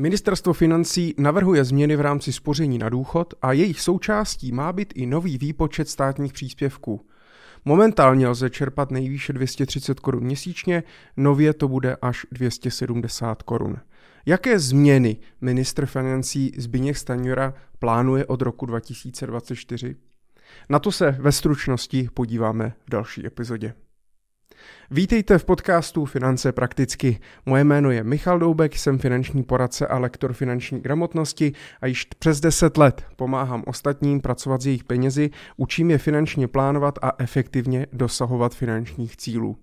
Ministerstvo financí navrhuje změny v rámci spoření na důchod a jejich součástí má být i nový výpočet státních příspěvků. Momentálně lze čerpat nejvýše 230 korun měsíčně, nově to bude až 270 korun. Jaké změny ministr financí Zbigněk Stanjura plánuje od roku 2024? Na to se ve stručnosti podíváme v další epizodě. Vítejte v podcastu Finance prakticky. Moje jméno je Michal Doubek, jsem finanční poradce a lektor finanční gramotnosti a již přes 10 let pomáhám ostatním pracovat s jejich penězi, učím je finančně plánovat a efektivně dosahovat finančních cílů.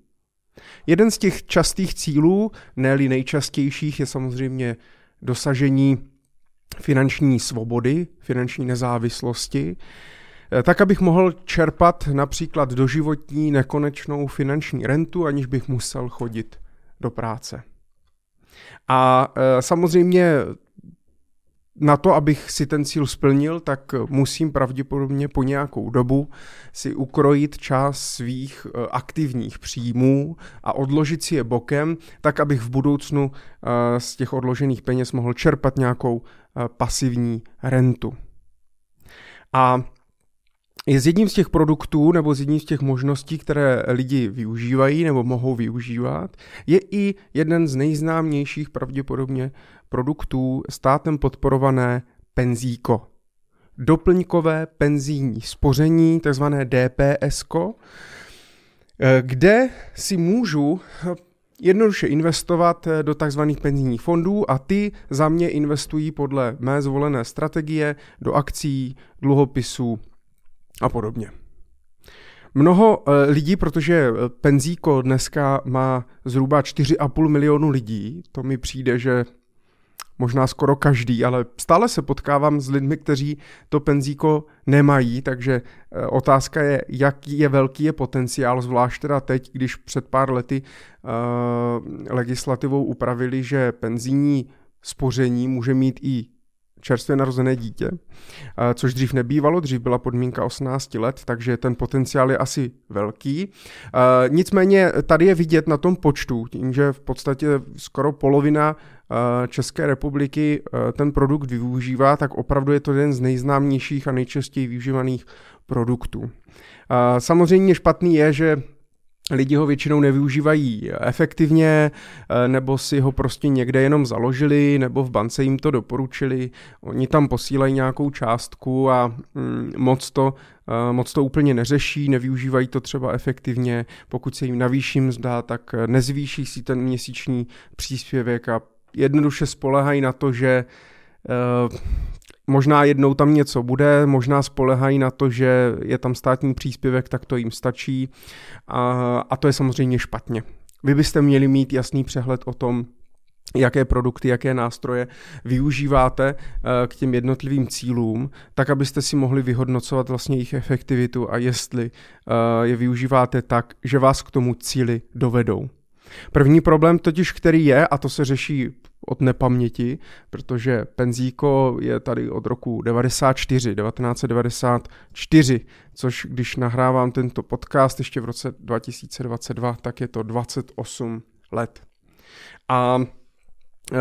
Jeden z těch častých cílů, ne nejčastějších, je samozřejmě dosažení finanční svobody, finanční nezávislosti, tak abych mohl čerpat například doživotní nekonečnou finanční rentu, aniž bych musel chodit do práce. A eh, samozřejmě na to, abych si ten cíl splnil, tak musím pravděpodobně po nějakou dobu si ukrojit část svých eh, aktivních příjmů a odložit si je bokem, tak abych v budoucnu z těch odložených peněz mohl čerpat nějakou pasivní rentu. A je z jedním z těch produktů nebo z jedním z těch možností, které lidi využívají nebo mohou využívat, je i jeden z nejznámějších pravděpodobně produktů státem podporované penzíko. Doplňkové penzijní spoření, takzvané DPS, kde si můžu jednoduše investovat do takzvaných penzijních fondů a ty za mě investují podle mé zvolené strategie do akcí, dluhopisů a podobně. Mnoho eh, lidí, protože eh, penzíko dneska má zhruba 4,5 milionu lidí, to mi přijde, že možná skoro každý, ale stále se potkávám s lidmi, kteří to penzíko nemají, takže eh, otázka je, jaký je velký je potenciál, zvlášť teda teď, když před pár lety uh, legislativou upravili, že penzijní spoření může mít i čerstvě narozené dítě, eh, což dřív nebývalo, dřív byla podmínka 18 let, takže ten potenciál je asi velký. Eh, nicméně tady je vidět na tom počtu, tím, že v podstatě skoro polovina eh, České republiky ten produkt využívá, tak opravdu je to jeden z nejznámějších a nejčastěji využívaných produktů. Samozřejmě špatný je, že lidi ho většinou nevyužívají efektivně, eh, nebo si ho prostě někde jenom založili, nebo v bance jim to doporučili. Oni tam posílají nějakou částku a mm, moc to, eh, moc to úplně neřeší, nevyužívají to třeba efektivně. Pokud se jim navýší mzda, tak nezvýší si ten měsíční příspěvek a jednoduše spolehají na to, že eh, Možná jednou tam něco bude, možná spolehají na to, že je tam státní příspěvek, tak to jim stačí a, a to je samozřejmě špatně. Vy byste měli mít jasný přehled o tom, jaké produkty, jaké nástroje využíváte eh, k těm jednotlivým cílům, tak abyste si mohli vyhodnocovat vlastně jejich efektivitu a jestli eh, je využíváte tak, že vás k tomu cíli dovedou. První problém totiž, který je, a to se řeší od nepaměti, protože penzíko je tady od roku 94, 1994, což když nahrávám tento podcast ještě v roce 2022, tak je to 28 let. A e,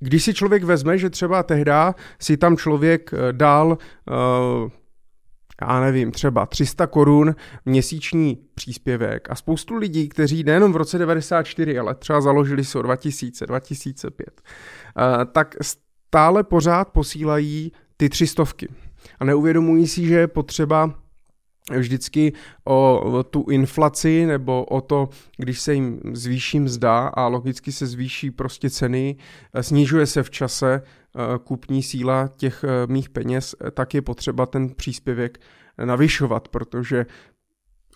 když si člověk vezme, že třeba tehda si tam člověk e, dal e, já nevím, třeba 300 korun měsíční příspěvek. A spoustu lidí, kteří nejenom v roce 94, ale třeba založili se o 2000, 2005, tak stále pořád posílají ty třistovky. A neuvědomují si, že je potřeba vždycky o tu inflaci nebo o to, když se jim zvýší mzda a logicky se zvýší prostě ceny, snižuje se v čase Eh, kupní síla těch eh, mých peněz, eh, tak je potřeba ten příspěvek navyšovat, protože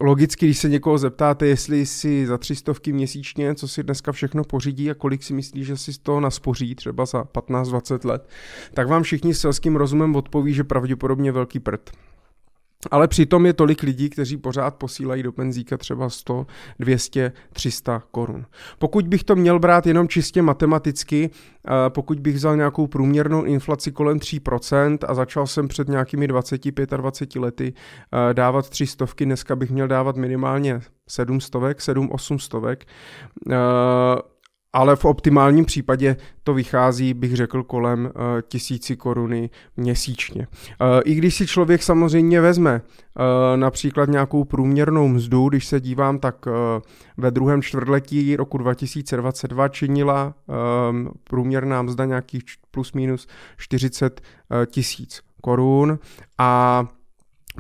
logicky, když se někoho zeptáte, jestli si za tři stovky měsíčně, co si dneska všechno pořídí a kolik si myslí, že si z toho naspoří třeba za 15-20 let, tak vám všichni s selským rozumem odpoví, že pravděpodobně velký prd. Ale přitom je tolik lidí, kteří pořád posílají do penzíka třeba 100, 200, 300 korun. Pokud bych to měl brát jenom čistě matematicky, eh, pokud bych vzal nějakou průměrnou inflaci kolem 3% a začal jsem před nějakými 20-25 lety eh, dávat 3 stovky, dneska bych měl dávat minimálně 7 stovek, 7-8 stovek, eh, ale v optimálním případě to vychází, bych řekl, kolem uh, tisíci koruny měsíčně. Uh, I když si člověk samozřejmě vezme uh, například nějakou průměrnou mzdu, když se dívám, tak ve druhém čtvrtletí roku 2022 činila průměrná mzda nějakých plus minus 40 uh, tisíc korun a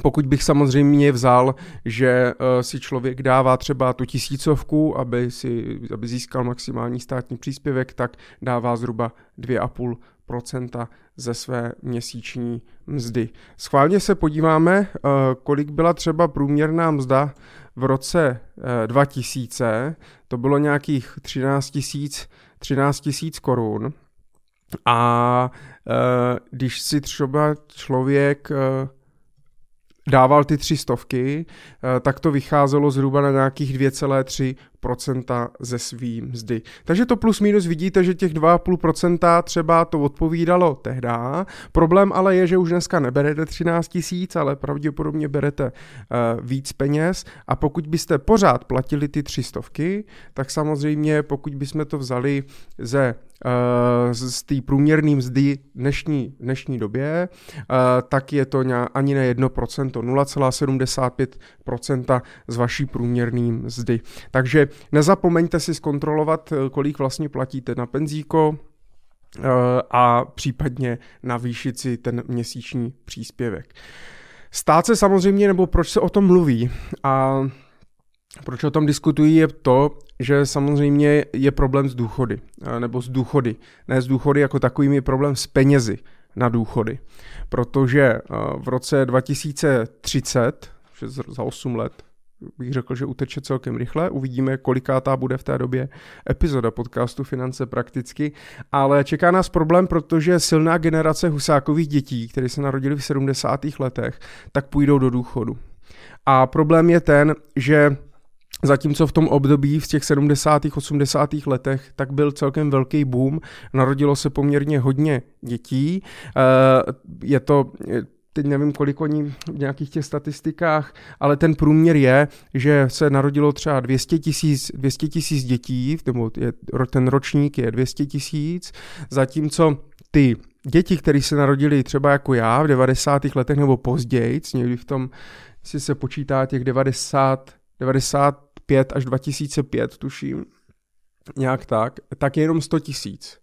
pokud bych samozřejmě vzal, že uh, si člověk dává třeba tu tisícovku, aby, si, aby získal maximální státní příspěvek, tak dává zhruba 2,5% ze své měsíční mzdy. Schválně se podíváme, uh, kolik byla třeba průměrná mzda v roce uh, 2000, to bylo nějakých 13 tisíc 13 tisíc korun. A když si třeba člověk dával ty tři stovky, eh, tak to vycházelo zhruba na nějakých 2,3% ze svý mzdy. Takže to plus minus vidíte, že těch 2,5% třeba to odpovídalo tehda. Problém ale je, že už dneska neberete 13 tisíc, ale pravděpodobně berete uh, víc peněz a pokud byste pořád platili ty tři stovky, tak samozřejmě pokud bychom to vzali ze Eh, z té průměrné mzdy dnešní, dnešní době, eh, tak je to ani ne 1%, 0,75% z vaší průměrné mzdy. Takže nezapomeňte si zkontrolovat, eh, kolik vlastně platíte na penzíko, a případně navýšit si ten měsíční příspěvek. Stát se samozřejmě, nebo proč se o tom mluví a proč o tom diskutují, je to, že samozřejmě je problém s důchody, nebo s důchody. Ne s důchody jako takovým je problém s penězi na důchody. Protože v roce 2030, za 8 let, bych řekl, že uteče celkem rychle. Uvidíme, kolikátá bude v té době epizoda podcastu Finance prakticky. Ale čeká nás problém, protože silná generace husákových dětí, které se narodili v 70. letech, tak půjdou do důchodu. A problém je ten, že Zatímco v tom období v těch 70. 80. letech tak byl celkem velký boom, narodilo se poměrně hodně dětí. Eh, je to teď nevím, kolik oni v nějakých těch statistikách, ale ten průměr je, že se narodilo třeba 200 tisíc 200 tisíc dětí, nebo je, ten ročník je 200 tisíc, zatímco ty děti, které se narodili třeba jako já v 90. letech nebo později, někdy v tom, si se počítá těch 90, 90 2005 až 2005, tuším, nějak tak, tak je jenom 100 tisíc.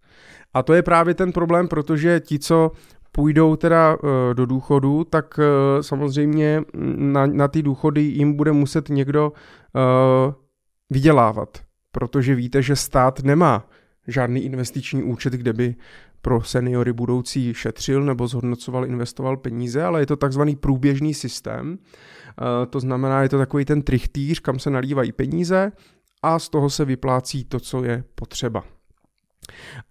A to je právě ten problém, protože ti, co půjdou teda uh, do důchodu, tak uh, samozřejmě na, na ty důchody jim bude muset někdo uh, vydělávat, protože víte, že stát nemá žádný investiční účet, kde by pro seniory budoucí šetřil nebo zhodnocoval, investoval peníze, ale je to takzvaný průběžný systém. Eh, to znamená, je to takový ten trichtýř, kam se nalívají peníze a z toho se vyplácí to, co je potřeba.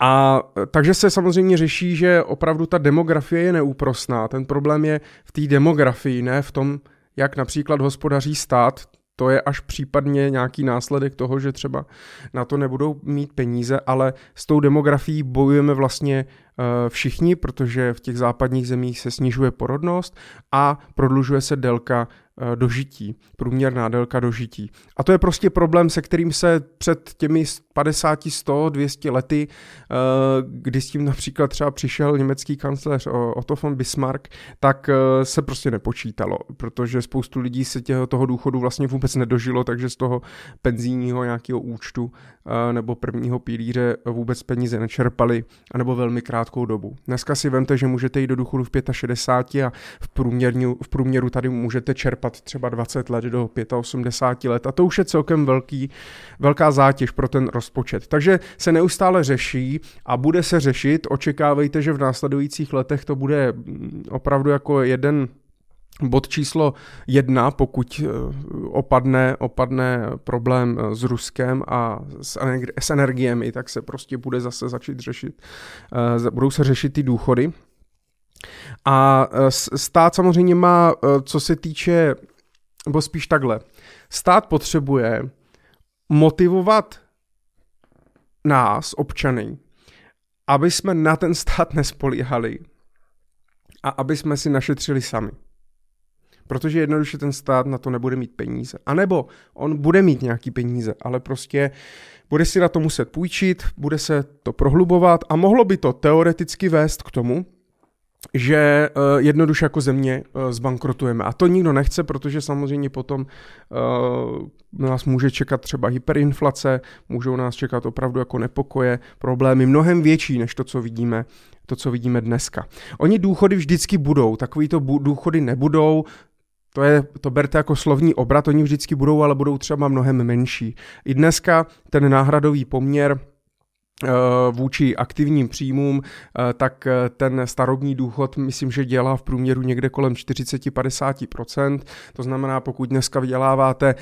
A eh, takže se samozřejmě řeší, že opravdu ta demografie je neúprosná. Ten problém je v té demografii, ne v tom, jak například hospodaří stát, to je až případně nějaký následek toho, že třeba na to nebudou mít peníze, ale s tou demografií bojujeme vlastně eh, všichni, protože v těch západních zemích se snižuje porodnost a prodlužuje se délka dožití, průměrná délka dožití. A to je prostě problém, se kterým se před těmi 50, 100, 200 lety, eh, kdy s tím například třeba přišel německý kancléř Otto von Bismarck, tak eh, se prostě nepočítalo, protože spoustu lidí se těho, toho důchodu vlastně vůbec nedožilo, takže z toho penzijního nějakého účtu nebo prvního pilíře vůbec peníze nečerpali, anebo velmi krátkou dobu. Dneska si vemte, že můžete jít do důchodu v 65 a v průměru, v průměru tady můžete čerpat čerpat třeba 20 let do 85 let a to už je celkem velký, velká zátěž pro ten rozpočet. Takže se neustále řeší a bude se řešit. Očekávejte, že v následujících letech to bude mm, opravdu jako jeden Bod číslo jedna, pokud eh, opadne, opadne problém eh, s Ruskem a s energiemi, tak se prostě bude zase začít řešit, eh, budou se řešit ty důchody. A e, stát samozřejmě má, e, co se týče, nebo spíš takhle, stát potřebuje motivovat nás, občany, aby jsme na ten stát nespolíhali a aby jsme si našetřili sami. protože jednoduše ten stát na to nebude mít peníze. A nebo on bude mít nějaký peníze, ale prostě bude si na to muset půjčit, bude se to prohlubovat a mohlo by to teoreticky vést k tomu, že uh, jednoduše jako země uh, zbankrotujeme. A to nikdo nechce, protože samozřejmě potom uh, nás může čekat třeba hyperinflace, můžou nás čekat opravdu jako nepokoje, problémy mnohem větší, než to, co vidíme to, co vidíme dneska. Oni důchody vždycky budou, takový to důchody nebudou, to, je, to berte jako slovní obrat, oni vždycky budou, ale budou třeba mnohem menší. I dneska ten náhradový poměr Eh, vůči aktivním příjmům, eh, tak eh, ten starobní důchod myslím, že dělá v průměru někde kolem 40-50%. To znamená, pokud dneska vyděláváte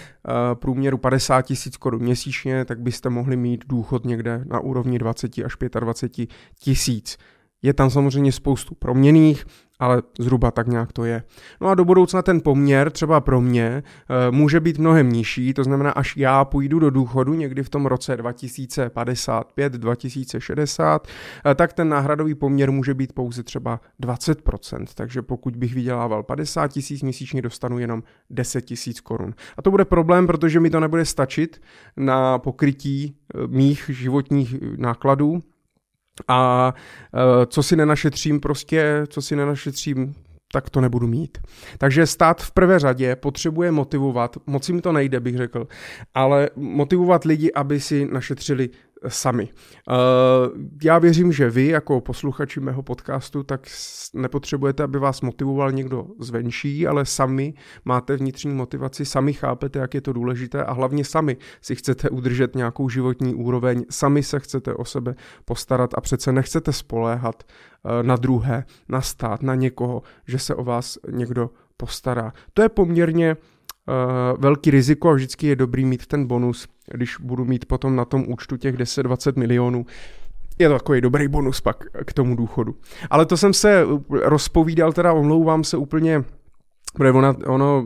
průměru 50 tisíc korun měsíčně, tak byste mohli mít důchod někde na úrovni 20 až 25 tisíc. Je tam samozřejmě spoustu proměných, ale zhruba tak nějak to je. No a do budoucna ten poměr třeba pro mě eh, může být mnohem nižší, to znamená, až já půjdu do důchodu někdy v tom roce 2055, 2060, eh, tak ten náhradový poměr může být pouze třeba 20%, takže pokud bych vydělával 50 tisíc měsíčně, dostanu jenom 10 tisíc korun. A to bude problém, protože mi to nebude stačit na pokrytí eh, mých životních nákladů, a e, co si nenašetřím prostě, co si nenašetřím, tak to nebudu mít. Takže stát v prvé řadě potřebuje motivovat, moc jim to nejde, bych řekl, ale motivovat lidi, aby si našetřili sami. Eh, já věřím, že vy jako posluchači mého podcastu tak nepotřebujete, aby vás motivoval někdo zvenčí, ale sami máte vnitřní motivaci, sami chápete, jak je to důležité a hlavně sami si chcete udržet nějakou životní úroveň, sami se chcete o sebe postarat a přece nechcete spoléhat eh, na druhé, na stát, na někoho, že se o vás někdo postará. To je poměrně uh, velký riziko a vždycky je dobrý mít ten bonus, když budu mít potom na tom účtu těch 10-20 milionů, je to takový dobrý bonus pak k tomu důchodu. Ale to jsem se rozpovídal, teda omlouvám se úplně Protože ono, ono,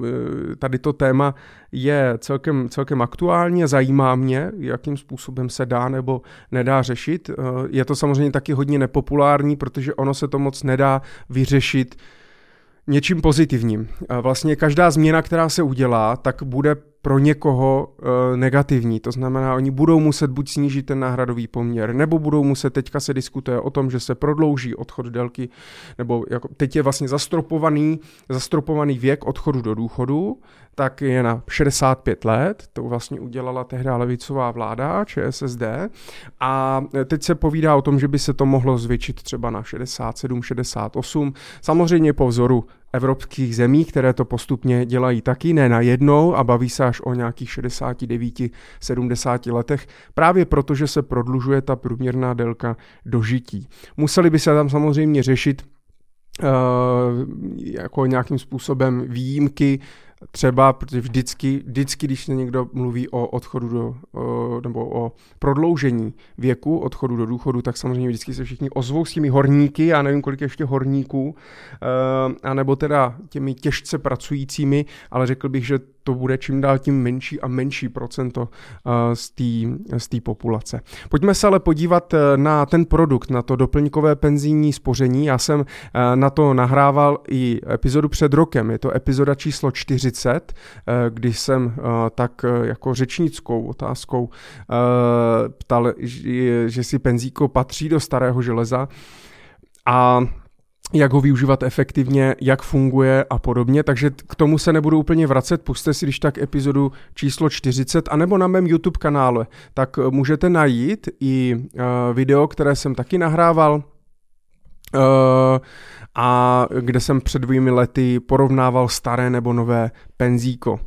eh, tady to téma je celkem, celkem aktuální a zajímá mě, jakým způsobem se dá nebo nedá řešit. Eh, je to samozřejmě taky hodně nepopulární, protože ono se to moc nedá vyřešit něčím pozitivním. Vlastně každá změna, která se udělá, tak bude pro někoho e, negativní. To znamená, oni budou muset buď snížit ten náhradový poměr, nebo budou muset, teďka se diskutuje o tom, že se prodlouží odchod délky, nebo jako teď je vlastně zastropovaný, zastropovaný věk odchodu do důchodu, tak je na 65 let, to vlastně udělala tehdy levicová vláda ČSSD a teď se povídá o tom, že by se to mohlo zvětšit třeba na 67, 68, samozřejmě po vzoru evropských zemí, které to postupně dělají taky, ne na jednou a baví se až o nějakých 69, 70 letech, právě proto, že se prodlužuje ta průměrná délka dožití. Museli by se tam samozřejmě řešit uh, jako nějakým způsobem výjimky třeba, protože vždycky, vždycky, když někdo mluví o odchodu do, nebo o prodloužení věku, odchodu do důchodu, tak samozřejmě vždycky se všichni ozvou s těmi horníky, já nevím, kolik ještě horníků, e, anebo teda těmi těžce pracujícími, ale řekl bych, že to bude čím dál tím menší a menší procento eh, z té populace. Pojďme se ale podívat eh, na ten produkt, na to doplňkové penzijní spoření. Já jsem eh, na to nahrával i epizodu před rokem, je to epizoda číslo 40, když jsem tak jako řečnickou otázkou ptal, že si penzíko patří do starého železa. A jak ho využívat efektivně, jak funguje a podobně, takže k tomu se nebudu úplně vracet, puste si když tak epizodu číslo 40, anebo na mém YouTube kanále, tak můžete najít i uh, video, které jsem taky nahrával, uh, a kde jsem před dvěmi lety porovnával staré nebo nové penzíko.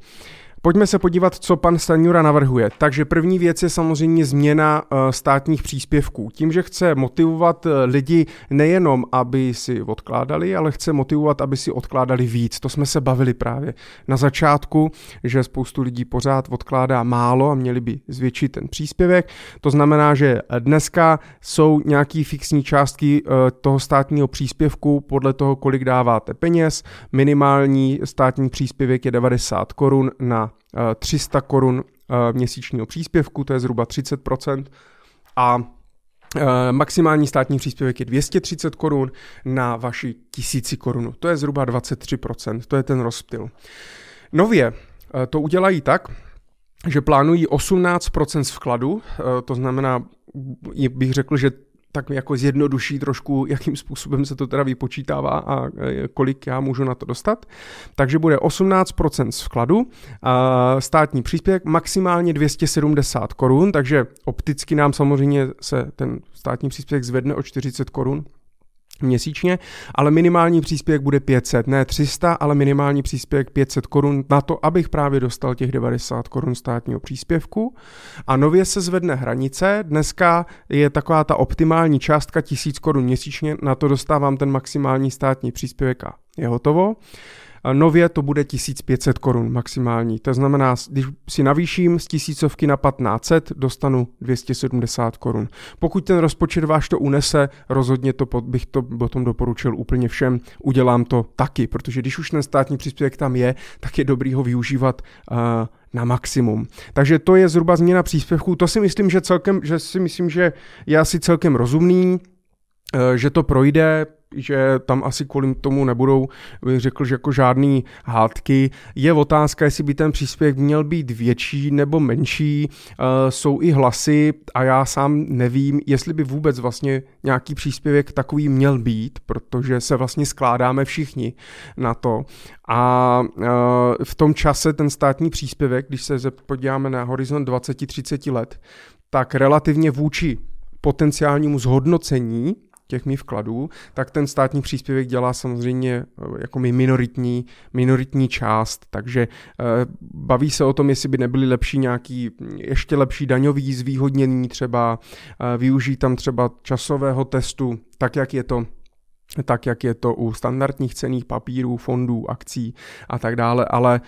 Pojďme se podívat, co pan Stanjura navrhuje. Takže první věc je samozřejmě změna eh, státních příspěvků. Tím, že chce motivovat eh, lidi nejenom, aby si odkládali, ale chce motivovat, aby si odkládali víc. To jsme se bavili právě na začátku, že spoustu lidí pořád odkládá málo a měli by zvětšit ten příspěvek. To znamená, že dneska jsou nějaký fixní částky eh, toho státního příspěvku podle toho, kolik dáváte peněz. Minimální státní příspěvek je 90 korun na 300 korun eh, měsíčního příspěvku, to je zhruba 30%. A Maximální státní příspěvek je 230 korun na vaši tisíci korunu. To je zhruba 23%, to je ten rozptyl. Nově to udělají tak, že plánují 18% z vkladu, to znamená, bych řekl, že tak jako zjednoduší trošku, jakým způsobem se to teda vypočítává a e, kolik já můžu na to dostat. Takže bude 18% z vkladu, státní příspěvek maximálně 270 korun, takže opticky nám samozřejmě se ten státní příspěvek zvedne o 40 korun měsíčně, ale minimální příspěvek bude 500, ne 300, ale minimální příspěvek 500 korun na to, abych právě dostal těch 90 korun státního příspěvku. A nově se zvedne hranice, dneska je taková ta optimální částka 1000 korun měsíčně, na to dostávám ten maximální státní příspěvek a je hotovo. Nově to bude 1500 korun maximální. To znamená, když si navýším z tisícovky na 1500, dostanu 270 korun. Pokud ten rozpočet váš to unese, rozhodně to bych to potom doporučil úplně všem. Udělám to taky, protože když už ten státní příspěvek tam je, tak je dobrý ho využívat uh, na maximum. Takže to je zhruba změna příspěvků. To si myslím, že celkem, že si myslím, že je asi celkem rozumný, že to projde, že tam asi kvůli tomu nebudou, bych řekl, že jako žádný hádky. Je otázka, jestli by ten příspěvek měl být větší nebo menší. Uh, jsou i hlasy a já sám nevím, jestli by vůbec vlastně nějaký příspěvek takový měl být, protože se vlastně skládáme všichni na to. A uh, v tom čase ten státní příspěvek, když se podíváme na horizont 20-30 let, tak relativně vůči potenciálnímu zhodnocení těch mých vkladů, tak ten státní příspěvek dělá samozřejmě eh, jako mi minoritní, minoritní část, takže eh, baví se o tom, jestli by nebyly lepší nějaký ještě lepší daňový zvýhodnění třeba, eh, využít tam třeba časového testu, tak jak je to tak jak je to u standardních cených papírů, fondů, akcí a tak dále, ale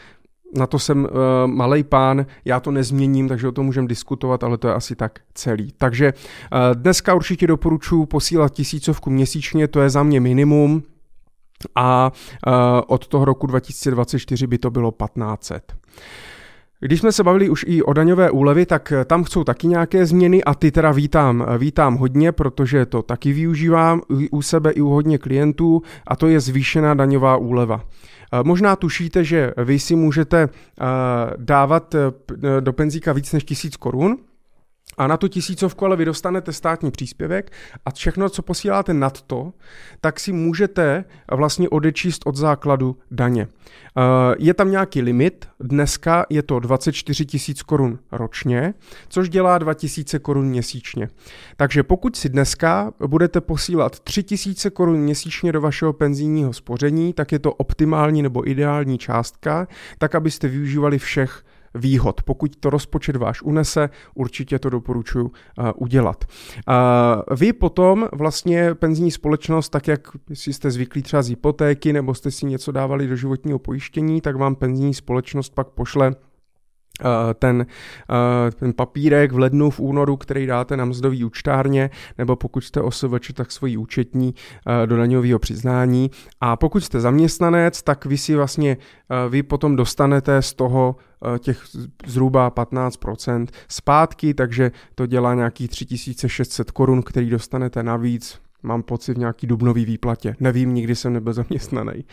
na to jsem uh, malej pán, já to nezměním, takže o tom můžeme diskutovat, ale to je asi tak celý. Takže uh, dneska určitě doporučuji posílat tisícovku měsíčně, to je za mě minimum a uh, od toho roku 2024 by to bylo 1500. Když jsme se bavili už i o daňové úlevy, tak tam chcou taky nějaké změny a ty teda vítám, vítám hodně, protože to taky využívám u sebe i u hodně klientů a to je zvýšená daňová úleva. Možná tušíte, že vy si můžete dávat do penzíka víc než tisíc korun, a na tu tisícovku ale vy dostanete státní příspěvek a všechno, co posíláte nad to, tak si můžete vlastně odečíst od základu daně. Eh, je tam nějaký limit, dneska je to 24 tisíc korun ročně, což dělá 2000 korun měsíčně. Takže pokud si dneska budete posílat 3000 korun měsíčně do vašeho penzijního spoření, tak je to optimální nebo ideální částka, tak abyste využívali všech výhod. Pokud to rozpočet váš unese, určitě to doporučuji uh, udělat. Uh, vy potom vlastně penzijní společnost, tak jak si jste zvyklí třeba z hypotéky nebo jste si něco dávali do životního pojištění, tak vám penzijní společnost pak pošle Eh, ten, eh, ten papírek v lednu, v únoru, který dáte na mzdový účtárně, nebo pokud jste OSVČ, tak svoji účetní eh, do daňového přiznání. A pokud jste zaměstnanec, tak vy si vlastně, vy potom dostanete z toho těch zhruba 15% zpátky, takže to dělá nějakých 3600 korun, který dostanete navíc mám pocit v nějaký dubnový výplatě. Nevím, nikdy jsem nebyl zaměstnaný.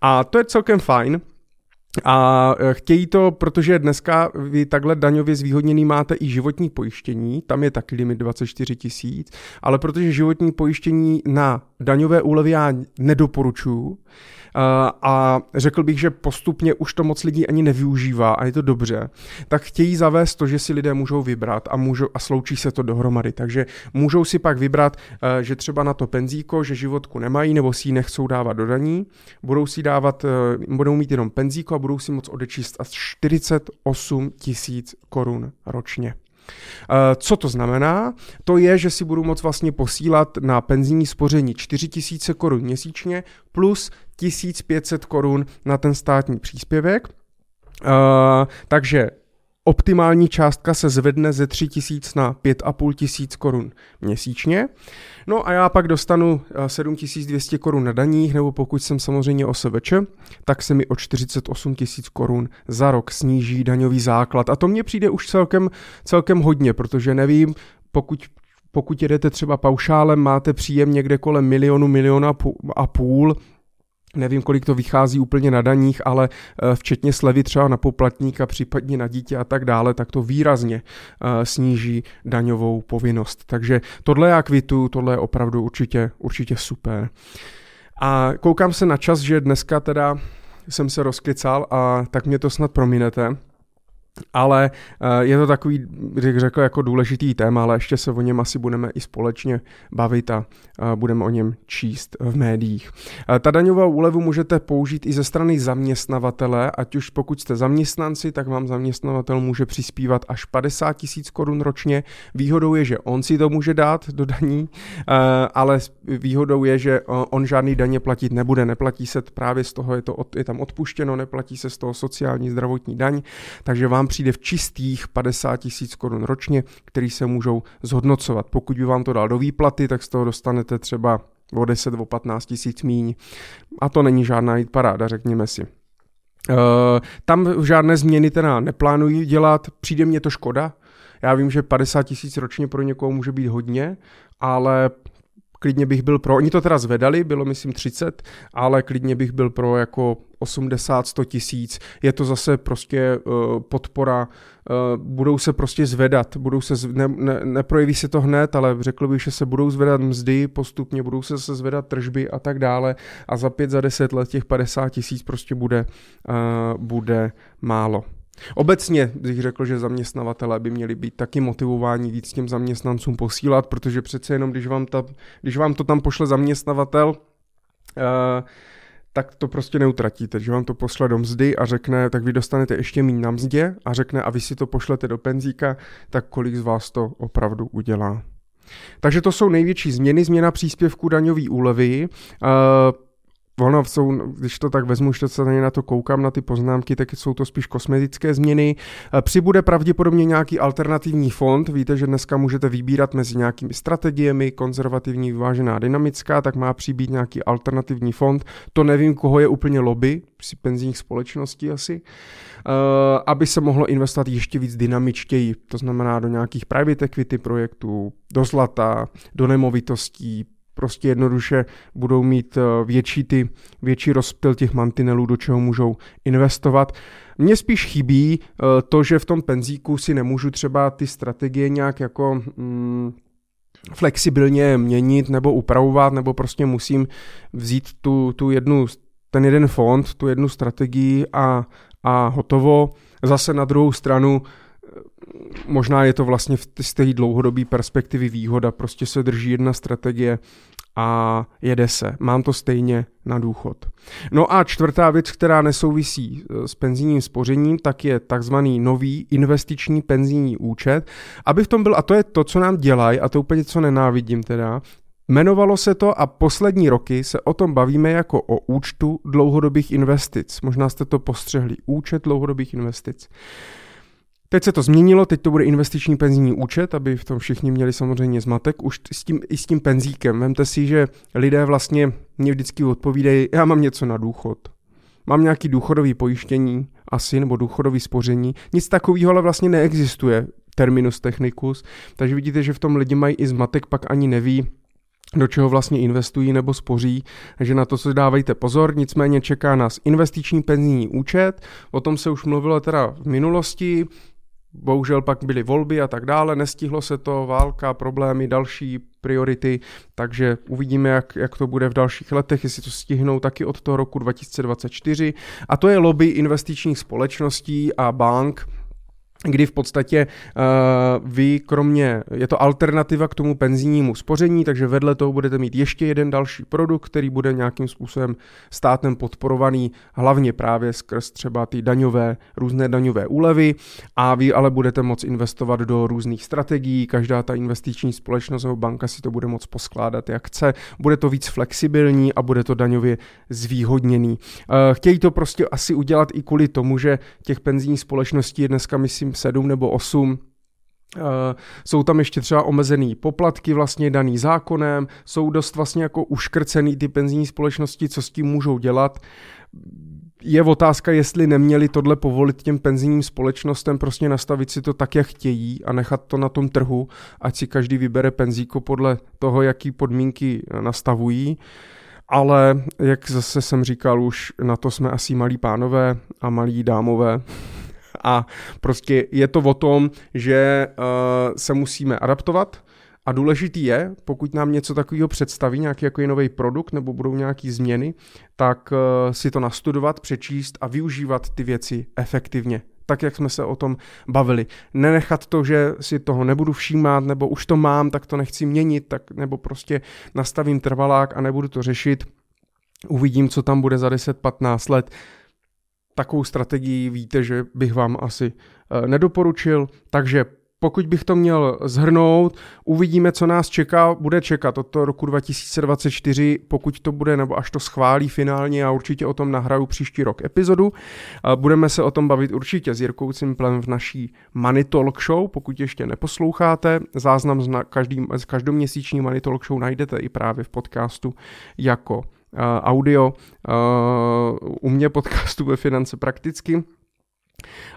A to je celkem fajn, a e, chtějí to, protože dneska vy takhle daňově zvýhodněný máte i životní pojištění, tam je taky limit 24 tisíc, ale protože životní pojištění na daňové úlevy já nedoporučuju, a řekl bych, že postupně už to moc lidí ani nevyužívá a je to dobře, tak chtějí zavést to, že si lidé můžou vybrat a, můžou, a sloučí se to dohromady. Takže můžou si pak vybrat, eh, že třeba na to penzíko, že životku nemají nebo si ji nechcou dávat do daní, budou si dávat, eh, budou mít jenom penzíko a budou si moc odečíst až 48 tisíc korun ročně. Eh, co to znamená? To je, že si budu moct vlastně posílat na penzijní spoření 4000 korun měsíčně plus 1500 korun na ten státní příspěvek. Uh, takže optimální částka se zvedne ze 3000 na 5500 korun měsíčně. No a já pak dostanu 7200 korun na daních, nebo pokud jsem samozřejmě OSVČ, tak se mi o 48 tisíc korun za rok sníží daňový základ. A to mně přijde už celkem, celkem hodně, protože nevím, pokud pokud jedete třeba paušálem, máte příjem někde kolem milionu, miliona a půl, Nevím, kolik to vychází úplně na daních, ale eh, včetně slevy třeba na poplatníka, případně na dítě a tak dále, tak to výrazně eh, sníží daňovou povinnost. Takže tohle já kvitu, tohle je opravdu určitě, určitě super. A koukám se na čas, že dneska teda jsem se rozklical a tak mě to snad prominete ale eh, je to takový, bych řekl, jako důležitý téma, ale ještě se o něm asi budeme i společně bavit a budeme o něm číst v médiích. Eh, ta daňová úlevu můžete použít i ze strany zaměstnavatele, ať už pokud jste zaměstnanci, tak vám zaměstnavatel může přispívat až 50 tisíc korun ročně. Výhodou je, že on si to může dát do daní, eh, ale výhodou je, že on žádný daně platit nebude. Neplatí se právě z toho, je, to, je tam odpuštěno, neplatí se z toho sociální zdravotní daň, takže vám vám přijde v čistých 50 tisíc korun ročně, který se můžou zhodnocovat. Pokud by vám to dal do výplaty, tak z toho dostanete třeba o 10, o 15 tisíc míň. A to není žádná jít paráda, řekněme si. Uh, tam žádné změny teda neplánují dělat, přijde mně to škoda. Já vím, že 50 tisíc ročně pro někoho může být hodně, ale klidně bych byl pro, oni to teda zvedali, bylo myslím 30, ale klidně bych byl pro jako 80, 100 tisíc. Je to zase prostě uh, podpora, uh, budou se prostě zvedat, budou se, zv... ne, ne, neprojeví se to hned, ale řekl bych, že se budou zvedat mzdy postupně, budou se zase zvedat tržby a tak dále a za 5, za 10 let těch 50 tisíc prostě bude, uh, bude málo. Obecně bych řekl, že zaměstnavatele by měli být taky motivováni víc těm zaměstnancům posílat, protože přece jenom, když vám, ta, když vám to tam pošle zaměstnavatel, uh, tak to prostě neutratíte, že vám to pošle do mzdy a řekne, tak vy dostanete ještě méně na mzdě a řekne, a vy si to pošlete do penzíka, tak kolik z vás to opravdu udělá. Takže to jsou největší změny, změna příspěvku daňové úlevy. Uh, Ono jsou, když to tak vezmu, že se na to koukám, na ty poznámky, tak jsou to spíš kosmetické změny. Eh, přibude pravděpodobně nějaký alternativní fond. Víte, že dneska můžete vybírat mezi nějakými strategiemi, konzervativní, vyvážená, dynamická, tak má přibýt nějaký alternativní fond. To nevím, koho je úplně lobby, při penzijních společností asi, uh, aby se mohlo investovat ještě víc dynamičtěji, to znamená do nějakých private equity projektů, do zlata, do nemovitostí, prostě jednoduše budou mít eh, větší, ty, větší rozptyl těch mantinelů, do čeho můžou investovat. Mně spíš chybí eh, to, že v tom penzíku si nemůžu třeba ty strategie nějak jako mm, flexibilně měnit nebo upravovat, nebo prostě musím vzít tu, tu jednu, ten jeden fond, tu jednu strategii a, a hotovo. Zase na druhou stranu možná je to vlastně z té dlouhodobé perspektivy výhoda, prostě se drží jedna strategie a jede se. Mám to stejně na důchod. No a čtvrtá věc, která nesouvisí e, s penzijním spořením, tak je takzvaný nový investiční penzijní účet. Aby v tom byl, a to je to, co nám dělají, a to úplně co nenávidím teda, Jmenovalo se to a poslední roky se o tom bavíme jako o účtu dlouhodobých investic. Možná jste to postřehli. Účet dlouhodobých investic. Teď se to změnilo, teď to bude investiční penzijní účet, aby v tom všichni měli samozřejmě zmatek, už s tím, i s tím penzíkem. Vemte si, že lidé vlastně mě vždycky odpovídají, já mám něco na důchod. Mám nějaký důchodový pojištění, asi, nebo důchodový spoření. Nic takového ale vlastně neexistuje, terminus technicus. Takže vidíte, že v tom lidi mají i zmatek, pak ani neví, do čeho vlastně investují nebo spoří, takže na to se dávejte pozor, nicméně čeká nás investiční penzijní účet, o tom se už mluvilo teda v minulosti, Bohužel pak byly volby a tak dále, nestihlo se to, válka, problémy, další priority, takže uvidíme, jak, jak to bude v dalších letech, jestli to stihnou taky od toho roku 2024. A to je lobby investičních společností a bank, kdy v podstatě uh, vy kromě, je to alternativa k tomu penzijnímu spoření, takže vedle toho budete mít ještě jeden další produkt, který bude nějakým způsobem státem podporovaný, hlavně právě skrz třeba ty daňové, různé daňové úlevy. A vy ale budete moct investovat do různých strategií, každá ta investiční společnost nebo banka si to bude moct poskládat jak chce, bude to víc flexibilní a bude to daňově zvýhodněný. Uh, chtějí to prostě asi udělat i kvůli tomu, že těch penzijních společností je dneska, myslím, 7 nebo 8 Uh, jsou tam ještě třeba omezený poplatky vlastně daný zákonem, jsou dost vlastně jako uškrcený ty penzijní společnosti, co s tím můžou dělat. je otázka, jestli neměli tohle povolit těm penzijním společnostem, prostě nastavit si to tak, jak chtějí a nechat to na tom trhu, ať si každý vybere penzíko podle toho, jaký podmínky nastavují. Ale jak zase jsem říkal, už na to jsme asi malí pánové a malí dámové. A prostě je to o tom, že uh, se musíme adaptovat, a důležitý je, pokud nám něco takového představí, nějaký jako nový produkt nebo budou nějaké změny, tak uh, si to nastudovat, přečíst a využívat ty věci efektivně tak, jak jsme se o tom bavili. Nenechat to, že si toho nebudu všímat, nebo už to mám, tak to nechci měnit, tak, nebo prostě nastavím trvalák a nebudu to řešit. Uvidím, co tam bude za 10-15 let. Takovou strategii víte, že bych vám asi uh, nedoporučil, takže pokud bych to měl zhrnout, uvidíme, co nás čeká, bude čekat od roku 2024, pokud to bude, nebo až to schválí finálně, já určitě o tom nahraju příští rok epizodu. Budeme se o tom bavit určitě s Jirkou Cimplem v naší Money Talk Show, pokud ještě neposloucháte. Záznam z, každý, z každoměsíční Money Talk Show najdete i právě v podcastu jako audio uh, u mě podcastu ve Finance prakticky.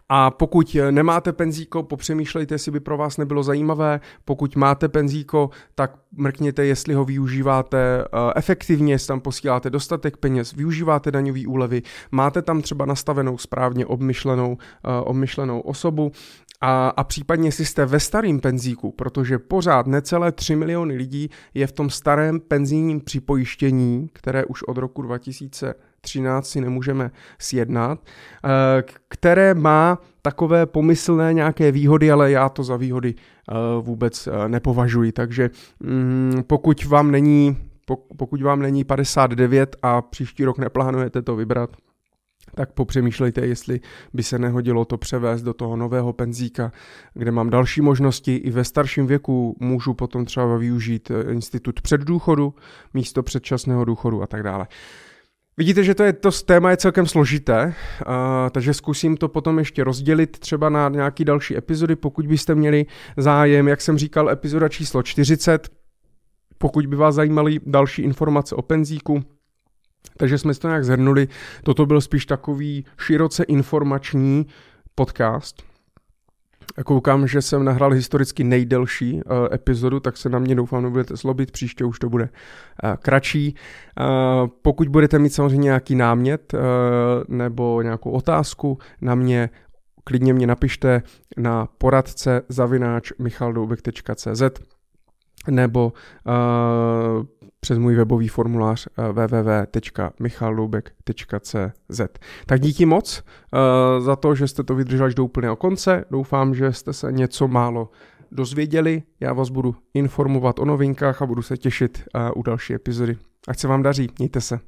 A pokud nemáte penzíko, popřemýšlejte, jestli by pro vás nebylo zajímavé. Pokud máte penzíko, tak mrkněte, jestli ho využíváte eh, efektivně, jestli tam posíláte dostatek peněz, využíváte daňové úlevy, máte tam třeba nastavenou správně obmyšlenou, eh, obmyšlenou osobu a, a případně jestli jste ve starém penzíku, protože pořád necelé 3 miliony lidí je v tom starém penzijním připojištění, které už od roku 2000 13 si nemůžeme sjednat, eh, které má takové pomyslné nějaké výhody, ale já to za výhody eh, vůbec eh, nepovažuji. Takže mm, pokud vám není pokud vám není 59 a příští rok neplánujete to vybrat, tak popřemýšlejte, jestli by se nehodilo to převést do toho nového penzíka, kde mám další možnosti. I ve starším věku můžu potom třeba využít institut předdůchodu místo předčasného důchodu a tak dále. Vidíte, že to, je, to téma je celkem složité, uh, takže zkusím to potom ještě rozdělit třeba na nějaký další epizody, pokud byste měli zájem, jak jsem říkal, epizoda číslo 40, pokud by vás zajímaly další informace o penzíku, takže jsme si to nějak zhrnuli. Toto byl spíš takový široce informační podcast. Koukám, že jsem nahrál historicky nejdelší uh, epizodu, tak se na mě doufám nebudete zlobit, příště už to bude uh, kratší. Uh, pokud budete mít samozřejmě nějaký námět uh, nebo nějakou otázku na mě, klidně mě napište na poradce zavináč nebo uh, přes můj webový formulář uh, www.michaldoubek.cz. Tak díky moc uh, za to, že jste to vydrželi až do úplného konce. Doufám, že jste se něco málo dozvěděli. Já vás budu informovat o novinkách a budu se těšit uh, u další epizody. Ať se vám daří, mějte se.